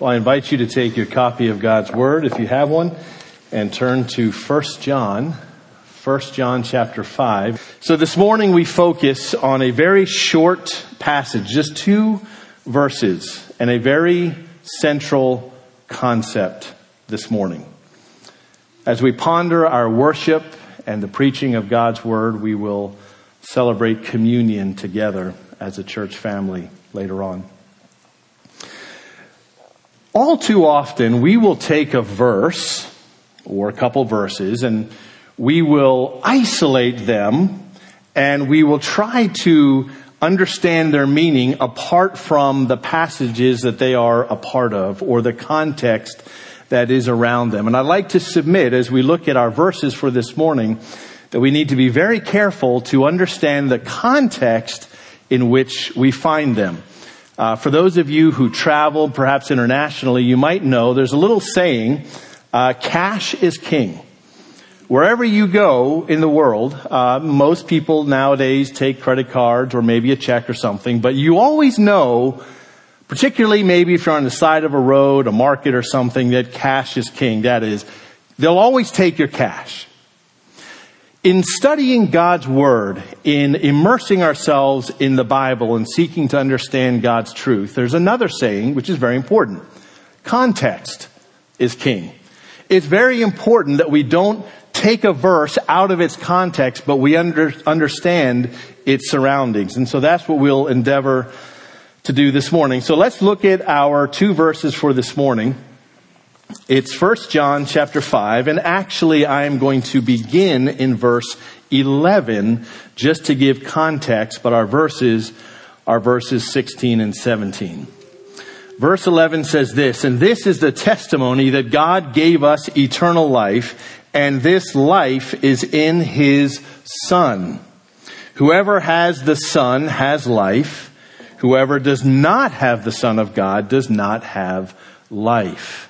Well, I invite you to take your copy of God's Word, if you have one, and turn to 1 John, 1 John chapter 5. So this morning we focus on a very short passage, just two verses, and a very central concept this morning. As we ponder our worship and the preaching of God's Word, we will celebrate communion together as a church family later on. All too often, we will take a verse or a couple verses and we will isolate them and we will try to understand their meaning apart from the passages that they are a part of or the context that is around them. And I'd like to submit as we look at our verses for this morning that we need to be very careful to understand the context in which we find them. Uh, for those of you who travel, perhaps internationally, you might know there's a little saying, uh, cash is king. Wherever you go in the world, uh, most people nowadays take credit cards or maybe a check or something, but you always know, particularly maybe if you're on the side of a road, a market or something, that cash is king. That is, they'll always take your cash. In studying God's Word, in immersing ourselves in the Bible and seeking to understand God's truth, there's another saying which is very important. Context is king. It's very important that we don't take a verse out of its context, but we under, understand its surroundings. And so that's what we'll endeavor to do this morning. So let's look at our two verses for this morning. It's First John chapter 5, and actually I am going to begin in verse 11 just to give context, but our verses are verses 16 and 17. Verse 11 says this, and this is the testimony that God gave us eternal life, and this life is in His Son. Whoever has the Son has life. Whoever does not have the Son of God does not have life.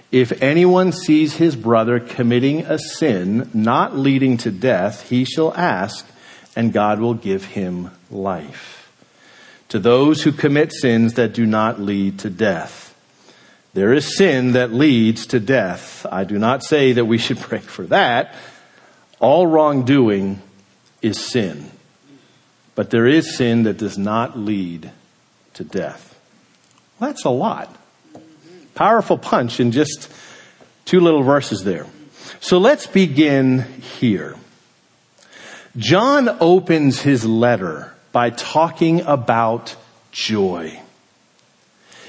If anyone sees his brother committing a sin not leading to death, he shall ask, and God will give him life. To those who commit sins that do not lead to death. There is sin that leads to death. I do not say that we should pray for that. All wrongdoing is sin. But there is sin that does not lead to death. That's a lot. Powerful punch in just two little verses there. So let's begin here. John opens his letter by talking about joy.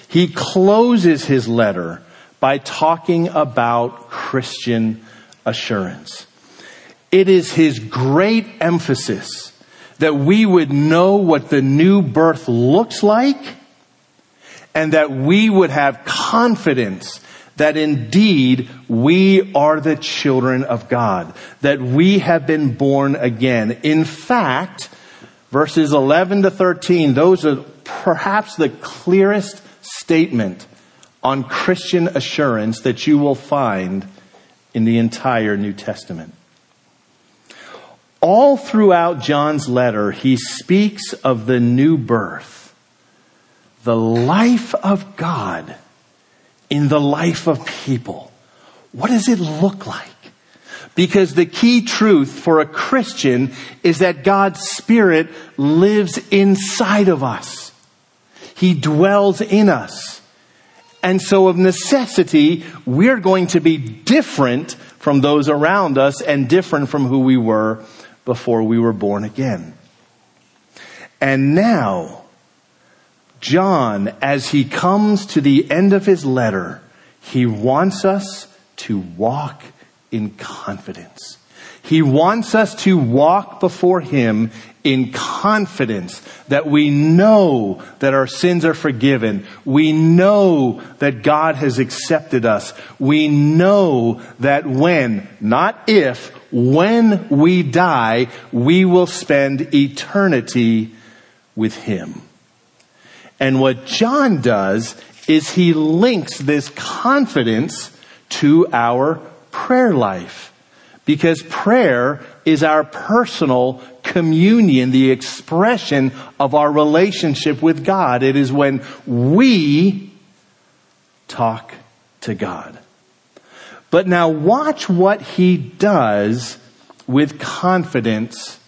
He closes his letter by talking about Christian assurance. It is his great emphasis that we would know what the new birth looks like and that we would have confidence that indeed we are the children of God, that we have been born again. In fact, verses 11 to 13, those are perhaps the clearest statement on Christian assurance that you will find in the entire New Testament. All throughout John's letter, he speaks of the new birth the life of God in the life of people. What does it look like? Because the key truth for a Christian is that God's Spirit lives inside of us. He dwells in us. And so of necessity, we're going to be different from those around us and different from who we were before we were born again. And now, John, as he comes to the end of his letter, he wants us to walk in confidence. He wants us to walk before Him in confidence that we know that our sins are forgiven. We know that God has accepted us. We know that when, not if, when we die, we will spend eternity with Him. And what John does is he links this confidence to our prayer life. Because prayer is our personal communion, the expression of our relationship with God. It is when we talk to God. But now watch what he does with confidence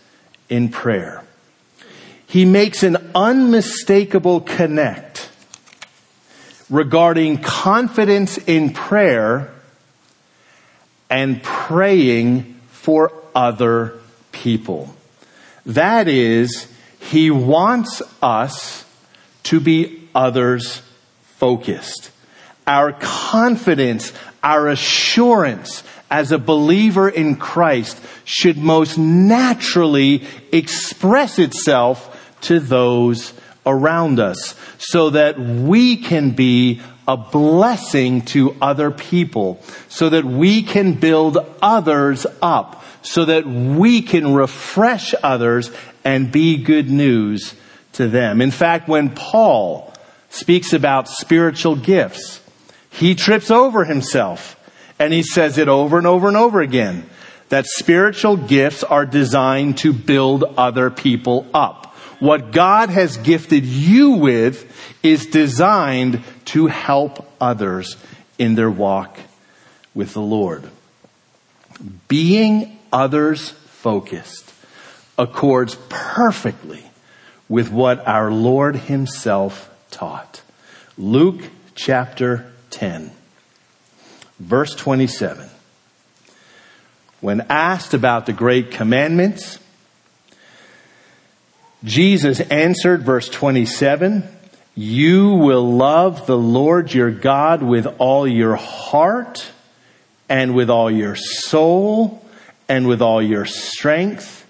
in prayer. He makes an unmistakable connect regarding confidence in prayer and praying for other people. That is, he wants us to be others focused. Our confidence, our assurance as a believer in Christ should most naturally express itself to those around us so that we can be a blessing to other people, so that we can build others up, so that we can refresh others and be good news to them. In fact, when Paul speaks about spiritual gifts, he trips over himself and he says it over and over and over again that spiritual gifts are designed to build other people up. What God has gifted you with is designed to help others in their walk with the Lord. Being others focused accords perfectly with what our Lord himself taught. Luke chapter 10, verse 27. When asked about the great commandments, Jesus answered, verse 27, you will love the Lord your God with all your heart and with all your soul and with all your strength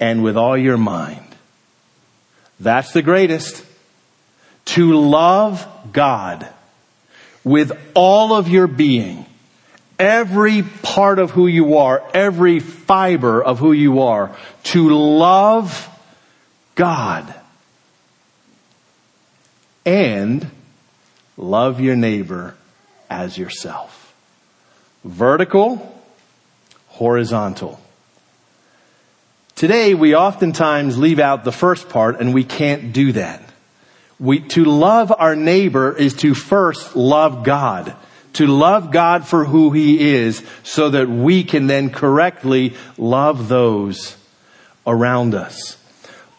and with all your mind. That's the greatest. To love God with all of your being, every part of who you are, every fiber of who you are, to love God. And love your neighbor as yourself. Vertical, horizontal. Today we oftentimes leave out the first part and we can't do that. We, to love our neighbor is to first love God. To love God for who He is so that we can then correctly love those around us.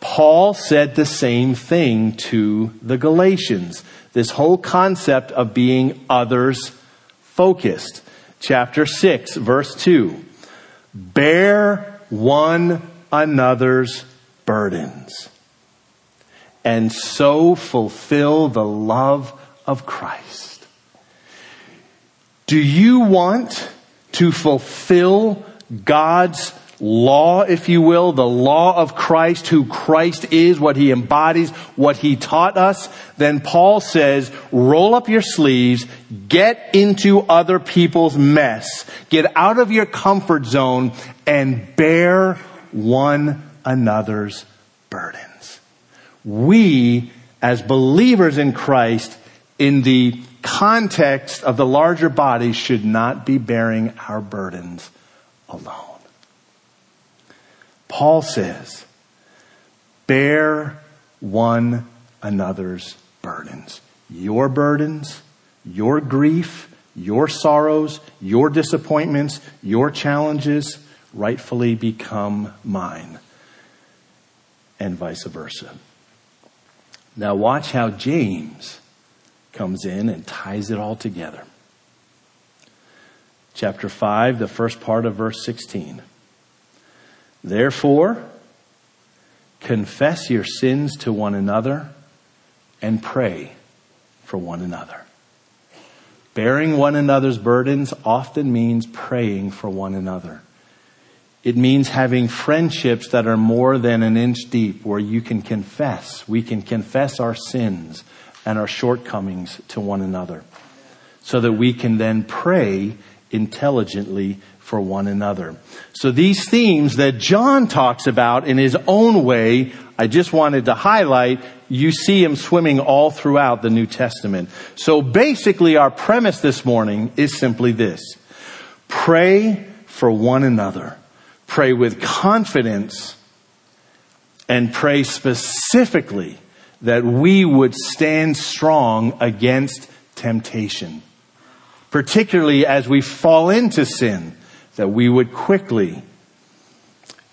Paul said the same thing to the Galatians. This whole concept of being others focused. Chapter 6, verse 2. Bear one another's burdens and so fulfill the love of Christ. Do you want to fulfill God's law, if you will, the law of Christ, who Christ is, what he embodies, what he taught us, then Paul says, roll up your sleeves, get into other people's mess, get out of your comfort zone, and bear one another's burdens. We, as believers in Christ, in the context of the larger body, should not be bearing our burdens alone. Paul says, bear one another's burdens. Your burdens, your grief, your sorrows, your disappointments, your challenges rightfully become mine, and vice versa. Now, watch how James comes in and ties it all together. Chapter 5, the first part of verse 16. Therefore, confess your sins to one another and pray for one another. Bearing one another's burdens often means praying for one another. It means having friendships that are more than an inch deep where you can confess. We can confess our sins and our shortcomings to one another so that we can then pray intelligently for one another. So these themes that John talks about in his own way, I just wanted to highlight, you see him swimming all throughout the New Testament. So basically our premise this morning is simply this. Pray for one another pray with confidence and pray specifically that we would stand strong against temptation. Particularly as we fall into sin, that we would quickly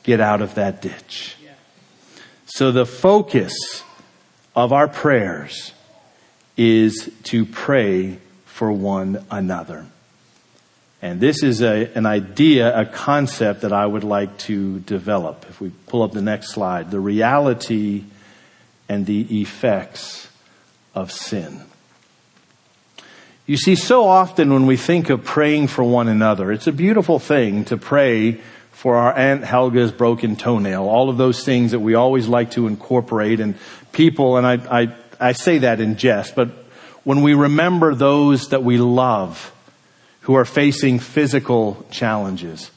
get out of that ditch. So the focus of our prayers is to pray for one another. And this is a, an idea, a concept that I would like to develop. If we pull up the next slide, the reality and the effects of sin. You see, so often when we think of praying for one another, it's a beautiful thing to pray for our Aunt Helga's broken toenail, all of those things that we always like to incorporate and people, and I, I, I say that in jest, but when we remember those that we love, who are facing physical challenges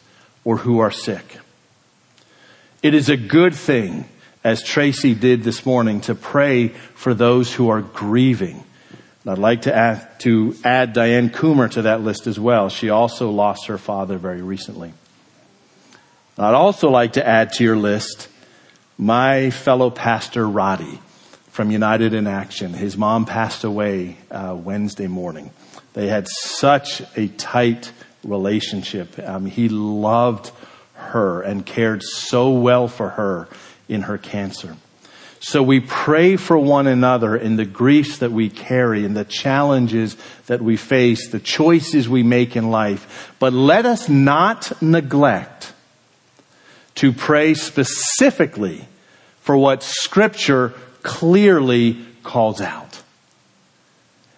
or who are sick. It is a good thing, as Tracy did this morning, to pray for those who are grieving. I'd like to add, to add Diane Coomer to that list as well. She also lost her father very recently. I'd also like to add to your list my fellow pastor Roddy from United in Action. His mom passed away uh, Wednesday morning. They had such a tight relationship. Um, he loved her and cared so well for her in her cancer. So we pray for one another in the griefs that we carry and the challenges that we face, the choices we make in life. But let us not neglect to pray specifically for what scripture clearly calls out.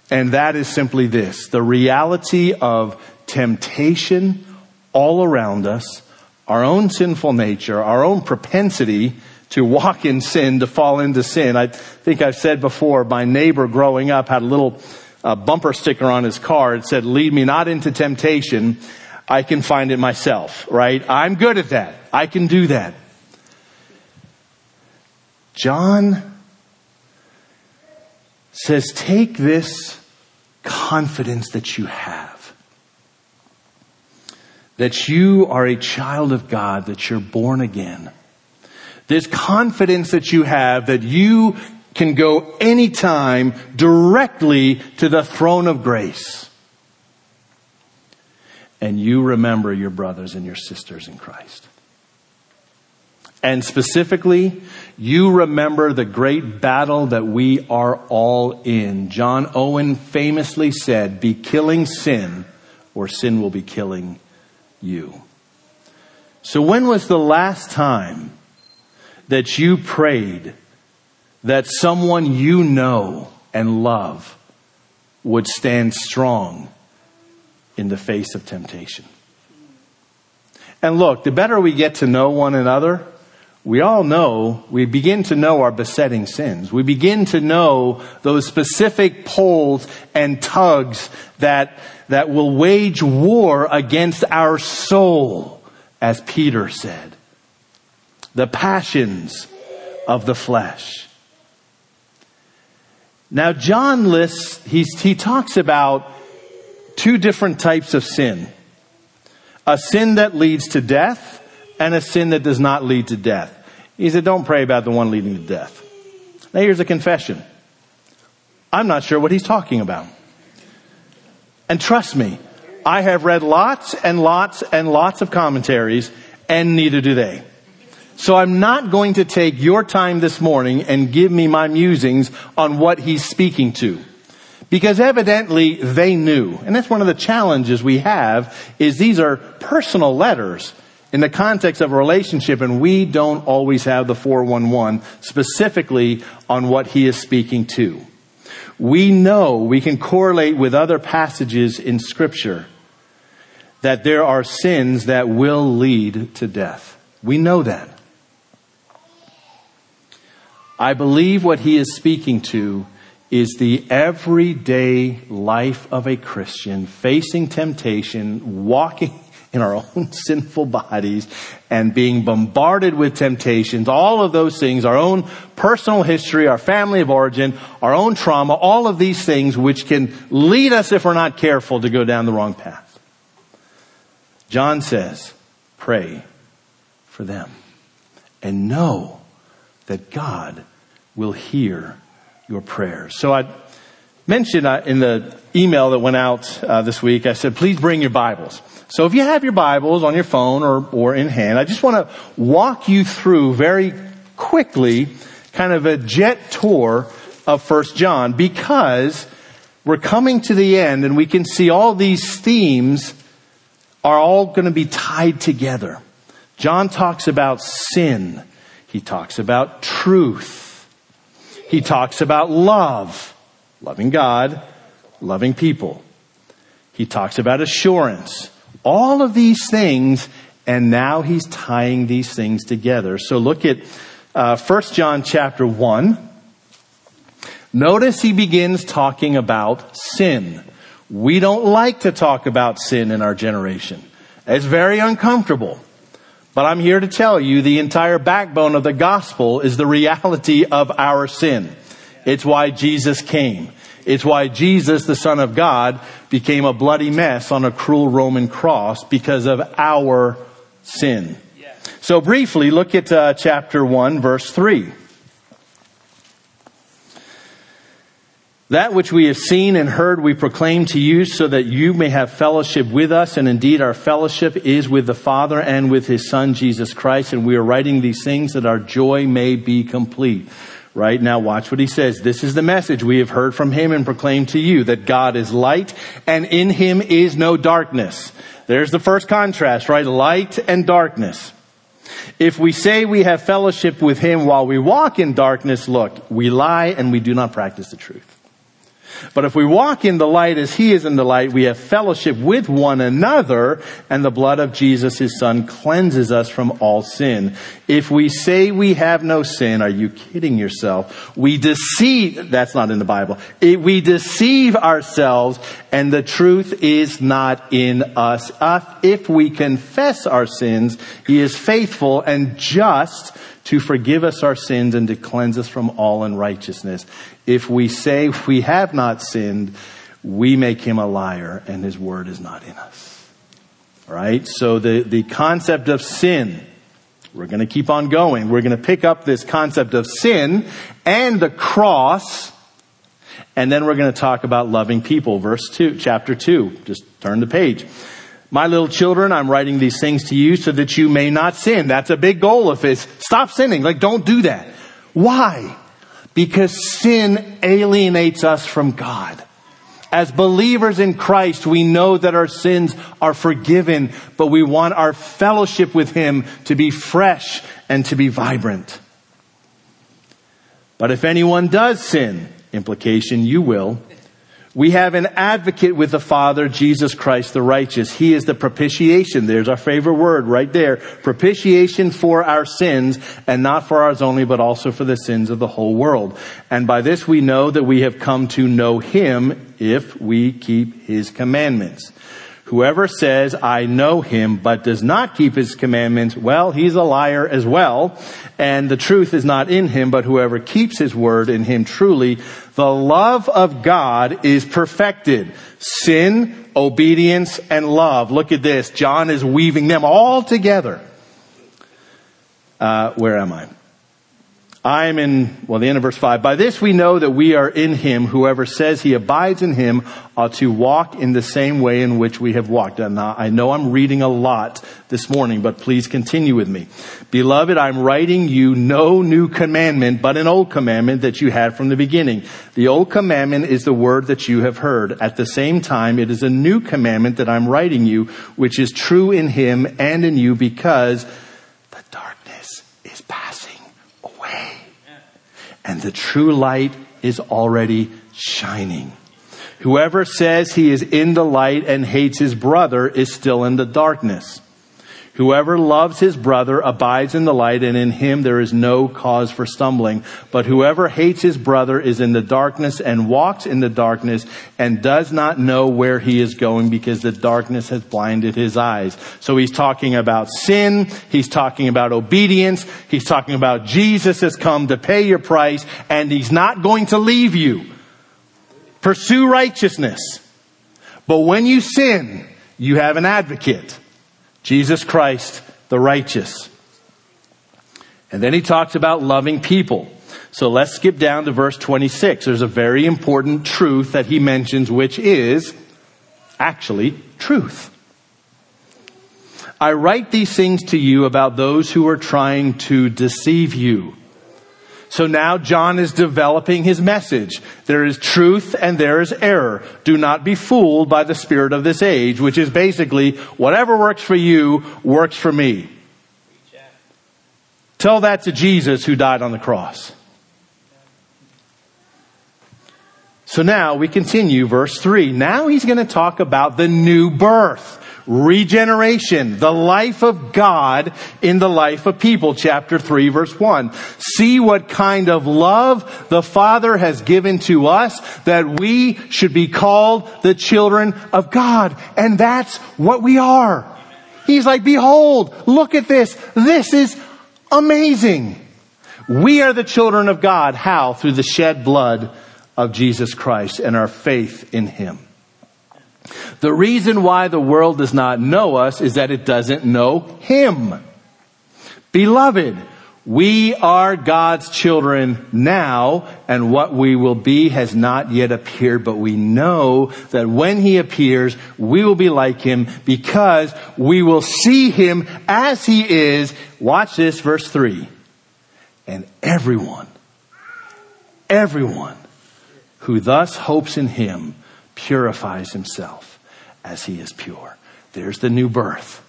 And that is simply this the reality of temptation all around us, our own sinful nature, our own propensity to walk in sin, to fall into sin. I think I've said before, my neighbor growing up had a little uh, bumper sticker on his car. It said, lead me not into temptation. I can find it myself, right? I'm good at that. I can do that. John says, take this confidence that you have. That you are a child of God, that you're born again. This confidence that you have that you can go anytime directly to the throne of grace. And you remember your brothers and your sisters in Christ. And specifically, you remember the great battle that we are all in. John Owen famously said, be killing sin or sin will be killing you. So when was the last time that you prayed that someone you know and love would stand strong in the face of temptation? And look, the better we get to know one another, we all know, we begin to know our besetting sins. We begin to know those specific pulls and tugs that, that will wage war against our soul, as Peter said. The passions of the flesh. Now, John lists, he talks about two different types of sin. A sin that leads to death and a sin that does not lead to death. He said, don't pray about the one leading to death. Now here's a confession. I'm not sure what he's talking about. And trust me, I have read lots and lots and lots of commentaries and neither do they. So I'm not going to take your time this morning and give me my musings on what he's speaking to. Because evidently they knew. And that's one of the challenges we have is these are personal letters in the context of a relationship and we don't always have the 411 specifically on what he is speaking to. We know we can correlate with other passages in scripture that there are sins that will lead to death. We know that. I believe what he is speaking to is the everyday life of a Christian facing temptation, walking in our own sinful bodies and being bombarded with temptations, all of those things, our own personal history, our family of origin, our own trauma, all of these things which can lead us if we're not careful to go down the wrong path. John says, pray for them and know that God will hear your prayers. So I mentioned uh, in the email that went out uh, this week, I said, please bring your Bibles. So if you have your Bibles on your phone or, or in hand, I just want to walk you through very quickly kind of a jet tour of First John because we're coming to the end and we can see all these themes are all going to be tied together. John talks about sin. He talks about truth. He talks about love, loving God, loving people. He talks about assurance, all of these things, and now he's tying these things together. So look at uh, 1 John chapter 1. Notice he begins talking about sin. We don't like to talk about sin in our generation. It's very uncomfortable. But I'm here to tell you the entire backbone of the gospel is the reality of our sin. It's why Jesus came. It's why Jesus, the Son of God, became a bloody mess on a cruel Roman cross because of our sin. So briefly, look at uh, chapter 1, verse 3. That which we have seen and heard we proclaim to you so that you may have fellowship with us. And indeed our fellowship is with the Father and with His Son, Jesus Christ. And we are writing these things that our joy may be complete. Right now, watch what he says. This is the message we have heard from him and proclaimed to you that God is light and in him is no darkness. There's the first contrast, right? Light and darkness. If we say we have fellowship with him while we walk in darkness, look, we lie and we do not practice the truth. But if we walk in the light as he is in the light, we have fellowship with one another, and the blood of Jesus, his son, cleanses us from all sin. If we say we have no sin, are you kidding yourself? We deceive, that's not in the Bible. It, we deceive ourselves, and the truth is not in us. If we confess our sins, he is faithful and just to forgive us our sins and to cleanse us from all unrighteousness. If we say we have not sinned, we make him a liar and his word is not in us. All right? So the, the concept of sin, we're going to keep on going. We're going to pick up this concept of sin and the cross, and then we're going to talk about loving people. Verse 2, chapter 2. Just turn the page. My little children, I'm writing these things to you so that you may not sin. That's a big goal of his. Stop sinning. Like, don't do that. Why? Because sin alienates us from God. As believers in Christ, we know that our sins are forgiven, but we want our fellowship with Him to be fresh and to be vibrant. But if anyone does sin, implication you will, we have an advocate with the Father, Jesus Christ the righteous. He is the propitiation. There's our favorite word right there. Propitiation for our sins and not for ours only, but also for the sins of the whole world. And by this we know that we have come to know Him if we keep His commandments. Whoever says, I know him, but does not keep his commandments, well, he's a liar as well, and the truth is not in him, but whoever keeps his word in him truly, the love of God is perfected. Sin, obedience, and love. Look at this. John is weaving them all together. Uh, where am I? I am in, well, the end of verse 5. By this we know that we are in him. Whoever says he abides in him ought to walk in the same way in which we have walked. And I know I'm reading a lot this morning, but please continue with me. Beloved, I'm writing you no new commandment, but an old commandment that you had from the beginning. The old commandment is the word that you have heard. At the same time, it is a new commandment that I'm writing you, which is true in him and in you because and the true light is already shining. Whoever says he is in the light and hates his brother is still in the darkness. Whoever loves his brother abides in the light and in him there is no cause for stumbling. But whoever hates his brother is in the darkness and walks in the darkness and does not know where he is going because the darkness has blinded his eyes. So he's talking about sin. He's talking about obedience. He's talking about Jesus has come to pay your price and he's not going to leave you. Pursue righteousness. But when you sin, you have an advocate. Jesus Christ, the righteous. And then he talks about loving people. So let's skip down to verse 26. There's a very important truth that he mentions, which is actually truth. I write these things to you about those who are trying to deceive you. So now John is developing his message. There is truth and there is error. Do not be fooled by the spirit of this age, which is basically whatever works for you works for me. Tell that to Jesus who died on the cross. So now we continue verse three. Now he's going to talk about the new birth regeneration, the life of God in the life of people. Chapter 3 verse 1. See what kind of love the Father has given to us that we should be called the children of God. And that's what we are. He's like, behold, look at this. This is amazing. We are the children of God. How? Through the shed blood of Jesus Christ and our faith in Him. The reason why the world does not know us is that it doesn't know Him. Beloved, we are God's children now, and what we will be has not yet appeared, but we know that when He appears, we will be like Him because we will see Him as He is. Watch this, verse 3. And everyone, everyone who thus hopes in Him purifies himself as he is pure. There's the new birth.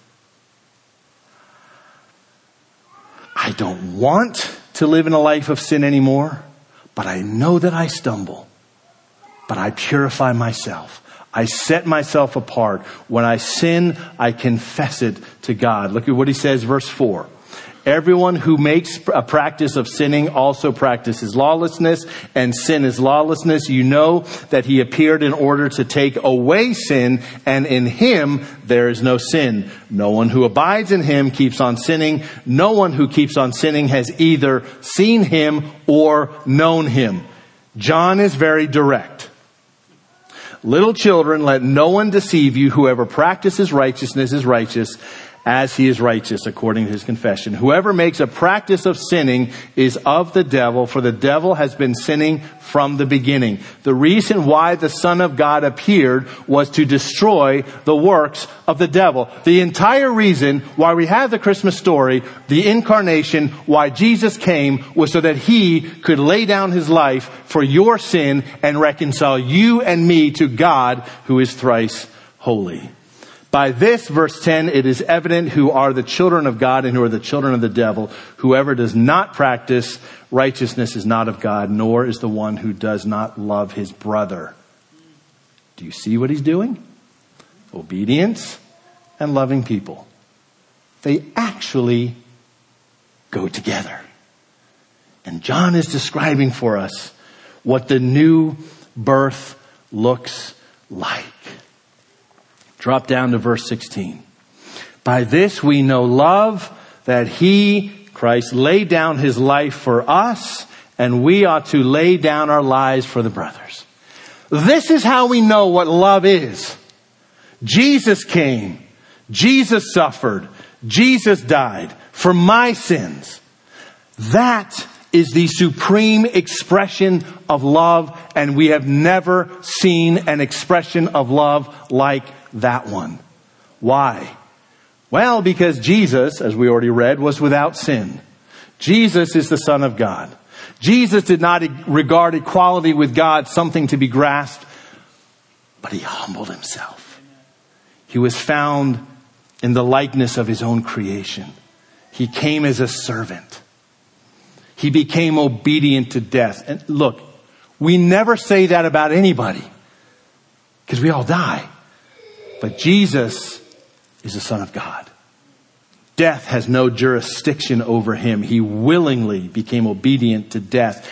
I don't want to live in a life of sin anymore, but I know that I stumble. But I purify myself. I set myself apart. When I sin, I confess it to God. Look at what he says, verse 4. Everyone who makes a practice of sinning also practices lawlessness, and sin is lawlessness. You know that he appeared in order to take away sin, and in him there is no sin. No one who abides in him keeps on sinning. No one who keeps on sinning has either seen him or known him. John is very direct. Little children, let no one deceive you. Whoever practices righteousness is righteous as he is righteous according to his confession. Whoever makes a practice of sinning is of the devil, for the devil has been sinning from the beginning. The reason why the Son of God appeared was to destroy the works of the devil. The entire reason why we have the Christmas story, the incarnation, why Jesus came was so that he could lay down his life for your sin and reconcile you and me to God who is thrice holy. By this, verse 10, it is evident who are the children of God and who are the children of the devil. Whoever does not practice righteousness is not of God, nor is the one who does not love his brother. Do you see what he's doing? Obedience and loving people. They actually go together. And John is describing for us what the new birth looks like. Drop down to verse 16. By this we know love that he, Christ, laid down his life for us and we ought to lay down our lives for the brothers. This is how we know what love is. Jesus came. Jesus suffered. Jesus died for my sins. That is the supreme expression of love and we have never seen an expression of love like that one. Why? Well, because Jesus, as we already read, was without sin. Jesus is the Son of God. Jesus did not regard equality with God something to be grasped, but he humbled himself. He was found in the likeness of his own creation. He came as a servant. He became obedient to death. And look, we never say that about anybody. because we all die. But Jesus is the Son of God. Death has no jurisdiction over him. He willingly became obedient to death,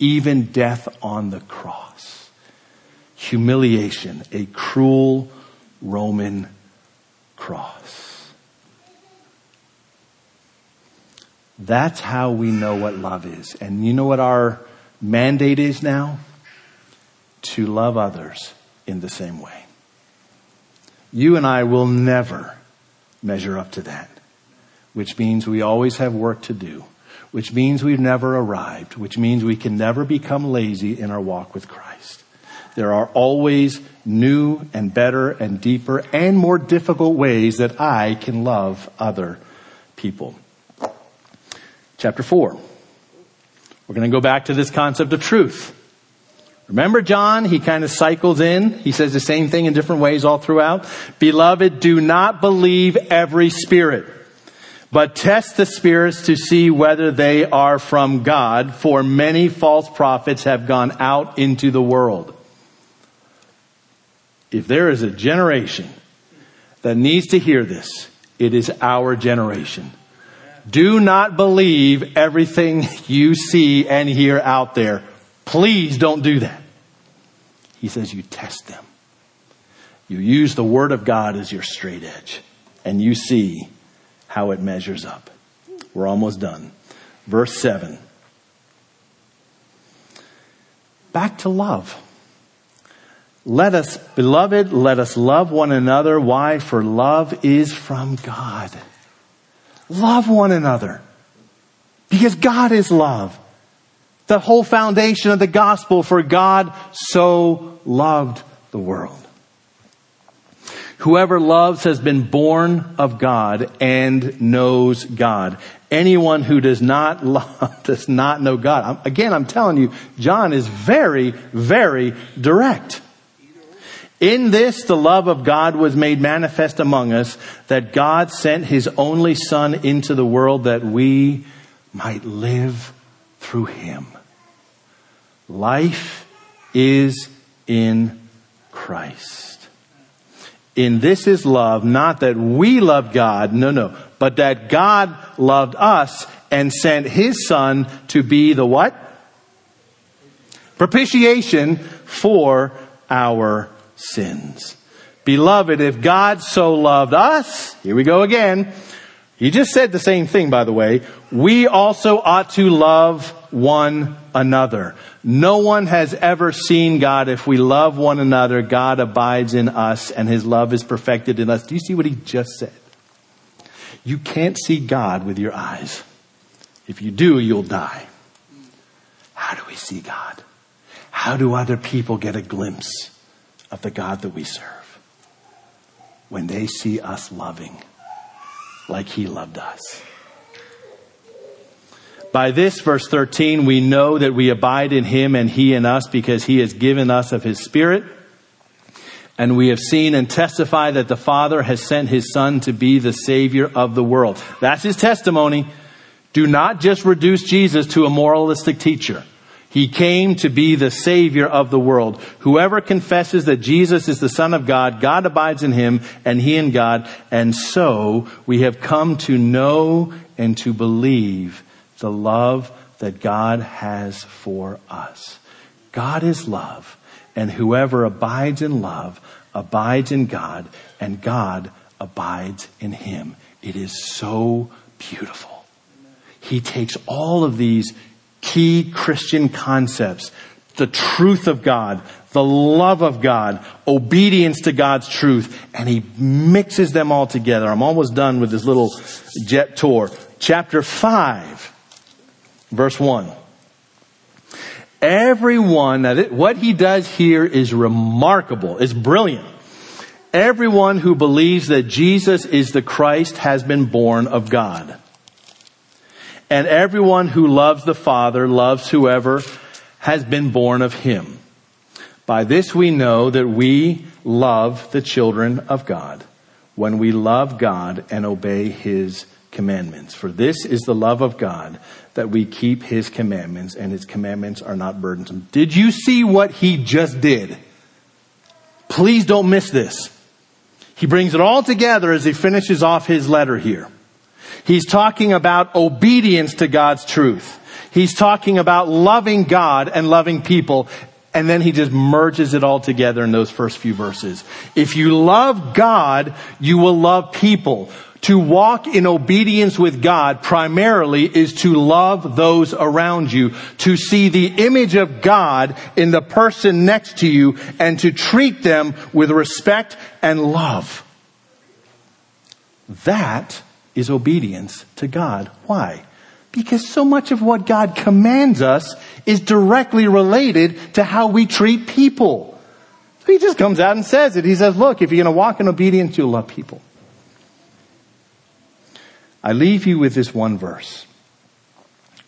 even death on the cross. Humiliation, a cruel Roman cross. That's how we know what love is. And you know what our mandate is now? To love others in the same way. You and I will never measure up to that, which means we always have work to do, which means we've never arrived, which means we can never become lazy in our walk with Christ. There are always new and better and deeper and more difficult ways that I can love other people. Chapter 4. We're going to go back to this concept of truth. Remember John? He kind of cycles in. He says the same thing in different ways all throughout. Beloved, do not believe every spirit, but test the spirits to see whether they are from God, for many false prophets have gone out into the world. If there is a generation that needs to hear this, it is our generation. Do not believe everything you see and hear out there. Please don't do that. He says you test them. You use the Word of God as your straight edge, and you see how it measures up. We're almost done. Verse 7. Back to love. Let us, beloved, let us love one another. Why? For love is from God. Love one another. Because God is love the whole foundation of the gospel for God so loved the world. Whoever loves has been born of God and knows God. Anyone who does not love does not know God. Again, I'm telling you, John is very, very direct. In this, the love of God was made manifest among us, that God sent his only son into the world that we might live through him. Life is in Christ. In this is love, not that we love God, no, no, but that God loved us and sent his son to be the what? Propitiation for our sins. Beloved, if God so loved us, here we go again. He just said the same thing, by the way. We also ought to love one another. No one has ever seen God. If we love one another, God abides in us and his love is perfected in us. Do you see what he just said? You can't see God with your eyes. If you do, you'll die. How do we see God? How do other people get a glimpse of the God that we serve? When they see us loving like he loved us. By this, verse 13, we know that we abide in him and he in us because he has given us of his spirit. And we have seen and testify that the Father has sent his Son to be the Savior of the world. That's his testimony. Do not just reduce Jesus to a moralistic teacher. He came to be the Savior of the world. Whoever confesses that Jesus is the Son of God, God abides in him and he in God. And so we have come to know and to believe the love that God has for us. God is love, and whoever abides in love abides in God, and God abides in him. It is so beautiful. He takes all of these key Christian concepts, the truth of God, the love of God, obedience to God's truth, and he mixes them all together. I'm almost done with this little jet tour. Chapter 5 Verse 1. Everyone, that what he does here is remarkable, is brilliant. Everyone who believes that Jesus is the Christ has been born of God. And everyone who loves the Father loves whoever has been born of him. By this we know that we love the children of God when we love God and obey his commandments. For this is the love of God that we keep his commandments and his commandments are not burdensome. Did you see what he just did? Please don't miss this. He brings it all together as he finishes off his letter here. He's talking about obedience to God's truth. He's talking about loving God and loving people. And then he just merges it all together in those first few verses. If you love God, you will love people. To walk in obedience with God primarily is to love those around you, to see the image of God in the person next to you and to treat them with respect and love. That is obedience to God. Why? Because so much of what God commands us is directly related to how we treat people. So he just comes out and says it. He says, look, if you're going to walk in obedience, you'll love people. I leave you with this one verse.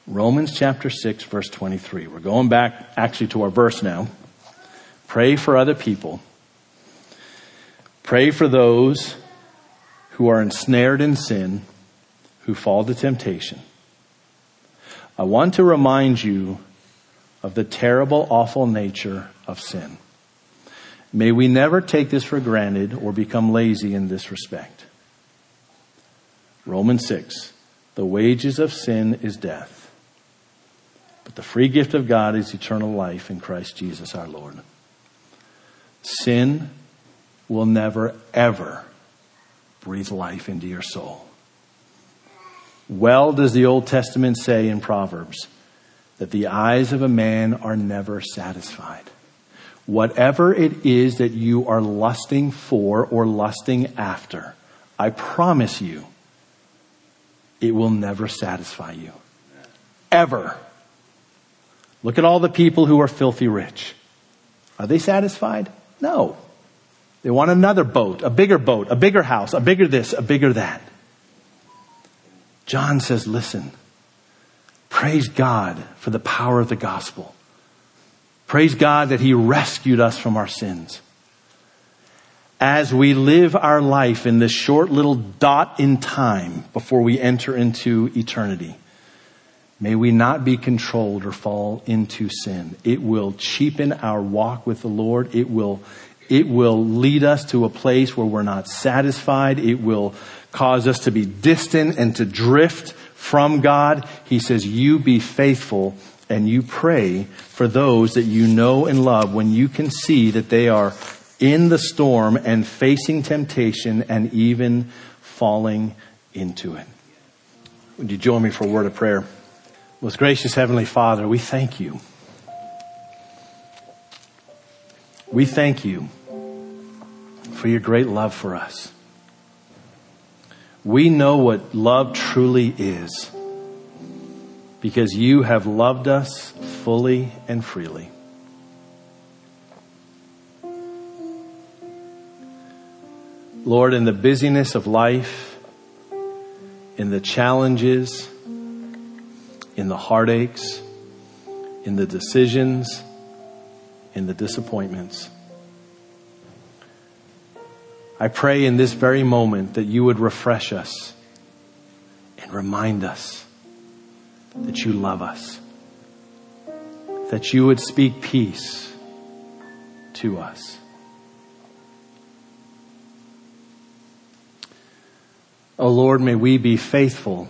Romans chapter 6 verse 23. We're going back actually to our verse now. Pray for other people. Pray for those who are ensnared in sin, who fall to temptation. I want to remind you of the terrible, awful nature of sin. May we never take this for granted or become lazy in this respect. Romans 6. The wages of sin is death, but the free gift of God is eternal life in Christ Jesus our Lord. Sin will never, ever breathe life into your soul. Well does the Old Testament say in Proverbs that the eyes of a man are never satisfied. Whatever it is that you are lusting for or lusting after, I promise you, it will never satisfy you. Ever. Look at all the people who are filthy rich. Are they satisfied? No. They want another boat, a bigger boat, a bigger house, a bigger this, a bigger that. John says, listen, praise God for the power of the gospel. Praise God that he rescued us from our sins. As we live our life in this short little dot in time before we enter into eternity, may we not be controlled or fall into sin. It will cheapen our walk with the Lord. It will it will lead us to a place where we're not satisfied. It will cause us to be distant and to drift from God. He says, you be faithful and you pray for those that you know and love when you can see that they are in the storm and facing temptation and even falling into it. Would you join me for a word of prayer? Most gracious Heavenly Father, we thank you. We thank you for your great love for us. We know what love truly is because you have loved us fully and freely. Lord, in the busyness of life, in the challenges, in the heartaches, in the decisions, in the disappointments, I pray in this very moment that you would refresh us and remind us that you love us, that you would speak peace to us. Oh Lord, may we be faithful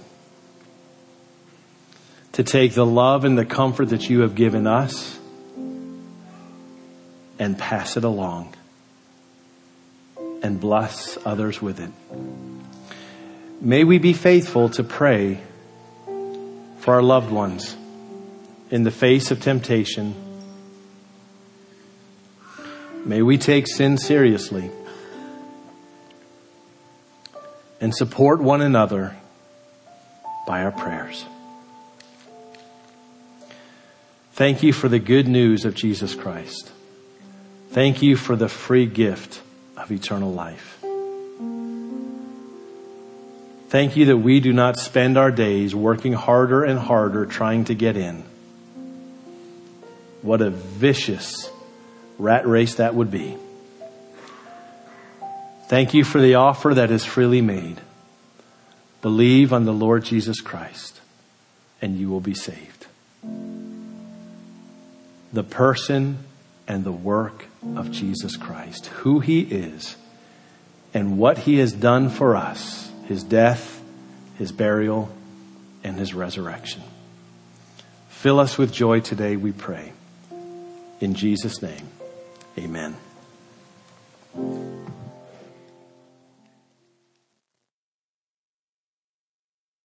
to take the love and the comfort that you have given us and pass it along and bless others with it. May we be faithful to pray for our loved ones in the face of temptation. May we take sin seriously and support one another by our prayers. Thank you for the good news of Jesus Christ. Thank you for the free gift of eternal life. Thank you that we do not spend our days working harder and harder trying to get in. What a vicious rat race that would be. Thank you for the offer that is freely made. Believe on the Lord Jesus Christ and you will be saved. The person and the work of Jesus Christ, who he is, and what he has done for us his death, his burial, and his resurrection. Fill us with joy today, we pray. In Jesus' name, amen.